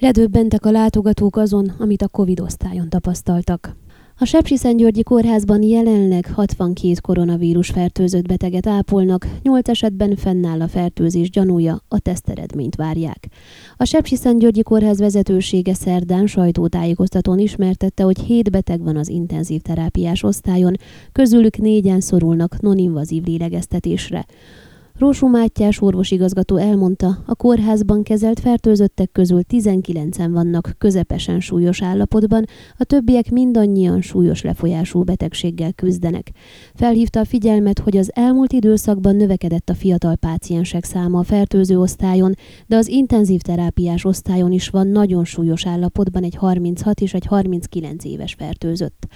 Ledöbbentek a látogatók azon, amit a Covid osztályon tapasztaltak. A Sepsiszentgyörgyi kórházban jelenleg 62 koronavírus fertőzött beteget ápolnak, 8 esetben fennáll a fertőzés gyanúja, a teszteredményt várják. A Sepsiszentgyörgyi kórház vezetősége szerdán sajtótájékoztatón ismertette, hogy 7 beteg van az intenzív terápiás osztályon, közülük négyen szorulnak non-invazív lélegeztetésre. Rósú Mátyás orvosigazgató elmondta, a kórházban kezelt fertőzöttek közül 19-en vannak közepesen súlyos állapotban, a többiek mindannyian súlyos lefolyású betegséggel küzdenek. Felhívta a figyelmet, hogy az elmúlt időszakban növekedett a fiatal páciensek száma a fertőző osztályon, de az intenzív terápiás osztályon is van nagyon súlyos állapotban egy 36 és egy 39 éves fertőzött.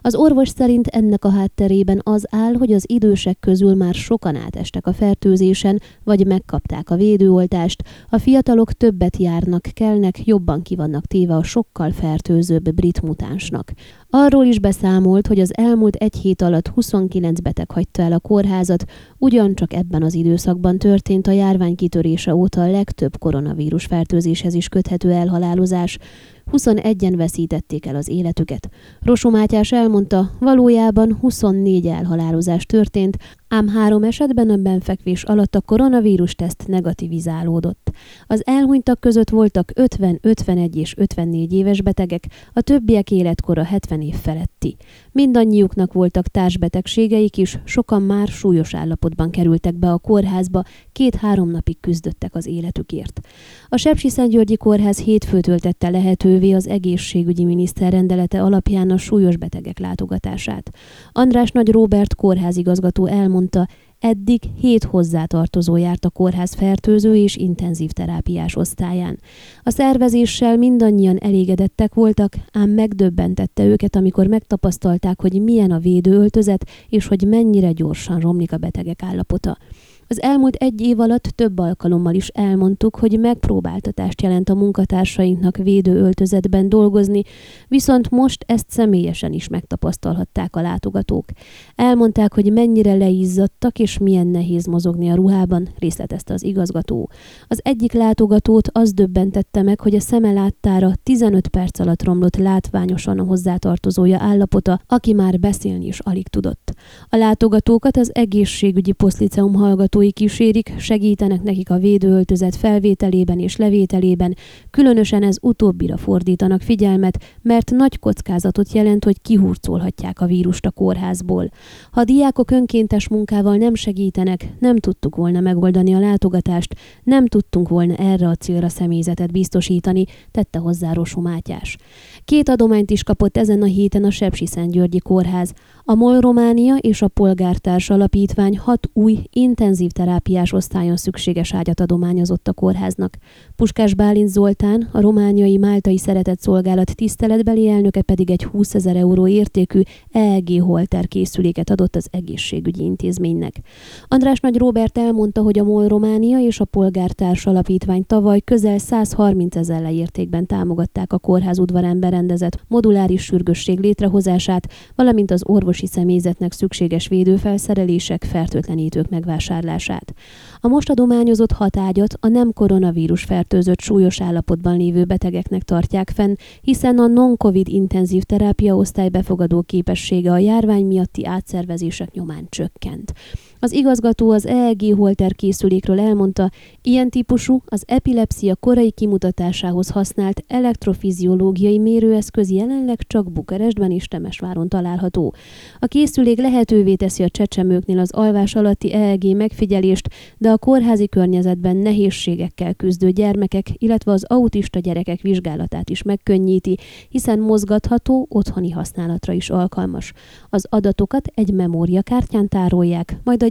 Az orvos szerint ennek a hátterében az áll, hogy az idősek közül már sokan átestek a fertőző fertőzésen, vagy megkapták a védőoltást, a fiatalok többet járnak, kelnek, jobban kivannak téve a sokkal fertőzőbb brit mutánsnak. Arról is beszámolt, hogy az elmúlt egy hét alatt 29 beteg hagyta el a kórházat, ugyancsak ebben az időszakban történt a járvány kitörése óta a legtöbb koronavírus fertőzéshez is köthető elhalálozás. 21-en veszítették el az életüket. Rosó Mátyás elmondta, valójában 24 elhalálozás történt, ám három esetben a benfekvés alatt a koronavírus teszt negativizálódott. Az elhunytak között voltak 50, 51 és 54 éves betegek, a többiek életkora 70 év feletti. Mindannyiuknak voltak társbetegségeik is, sokan már súlyos állapotban kerültek be a kórházba, két-három napig küzdöttek az életükért. A Sepsi-Szentgyörgyi Kórház hétfőtől tette lehetővé az egészségügyi miniszter rendelete alapján a súlyos betegek látogatását. András Nagy Róbert kórházigazgató elmondta, Eddig hét hozzátartozó járt a kórház fertőző és intenzív terápiás osztályán. A szervezéssel mindannyian elégedettek voltak, ám megdöbbentette őket, amikor megtapasztalták, hogy milyen a védőöltözet, és hogy mennyire gyorsan romlik a betegek állapota. Az elmúlt egy év alatt több alkalommal is elmondtuk, hogy megpróbáltatást jelent a munkatársainknak védőöltözetben dolgozni, viszont most ezt személyesen is megtapasztalhatták a látogatók. Elmondták, hogy mennyire leizzadtak és milyen nehéz mozogni a ruhában, részletezte az igazgató. Az egyik látogatót az döbbentette meg, hogy a szeme láttára 15 perc alatt romlott látványosan a hozzátartozója állapota, aki már beszélni is alig tudott. A látogatókat az egészségügyi poszliceum hallgató kutatói kísérik, segítenek nekik a védőöltözet felvételében és levételében, különösen ez utóbbira fordítanak figyelmet, mert nagy kockázatot jelent, hogy kihurcolhatják a vírust a kórházból. Ha a diákok önkéntes munkával nem segítenek, nem tudtuk volna megoldani a látogatást, nem tudtunk volna erre a célra személyzetet biztosítani, tette hozzá Rosó Mátyás. Két adományt is kapott ezen a héten a Sepsi-Szentgyörgyi Kórház. A MOL Románia és a Polgártárs Alapítvány hat új intenzív terápiás osztályon szükséges ágyat adományozott a kórháznak. Puskás Bálint Zoltán, a romániai Máltai Szeretett Szolgálat tiszteletbeli elnöke pedig egy 20 ezer euró értékű EEG holter készüléket adott az egészségügyi intézménynek. András Nagy Róbert elmondta, hogy a MOL Románia és a Polgártárs Alapítvány tavaly közel 130 ezer leértékben támogatták a kórház udvarán berendezett moduláris sürgősség létrehozását, valamint az orvosi személyzetnek szükséges védőfelszerelések, fertőtlenítők megvásárlását. A most adományozott hat ágyat a nem koronavírus fertőzött súlyos állapotban lévő betegeknek tartják fenn, hiszen a non-covid intenzív terápia osztály befogadó képessége a járvány miatti átszervezések nyomán csökkent. Az igazgató az EEG holter készülékről elmondta, ilyen típusú az epilepsia korai kimutatásához használt elektrofiziológiai mérőeszköz jelenleg csak Bukarestben és Temesváron található. A készülék lehetővé teszi a csecsemőknél az alvás alatti EEG megfigyelést, de a kórházi környezetben nehézségekkel küzdő gyermekek, illetve az autista gyerekek vizsgálatát is megkönnyíti, hiszen mozgatható, otthoni használatra is alkalmas. Az adatokat egy memóriakártyán tárolják, majd a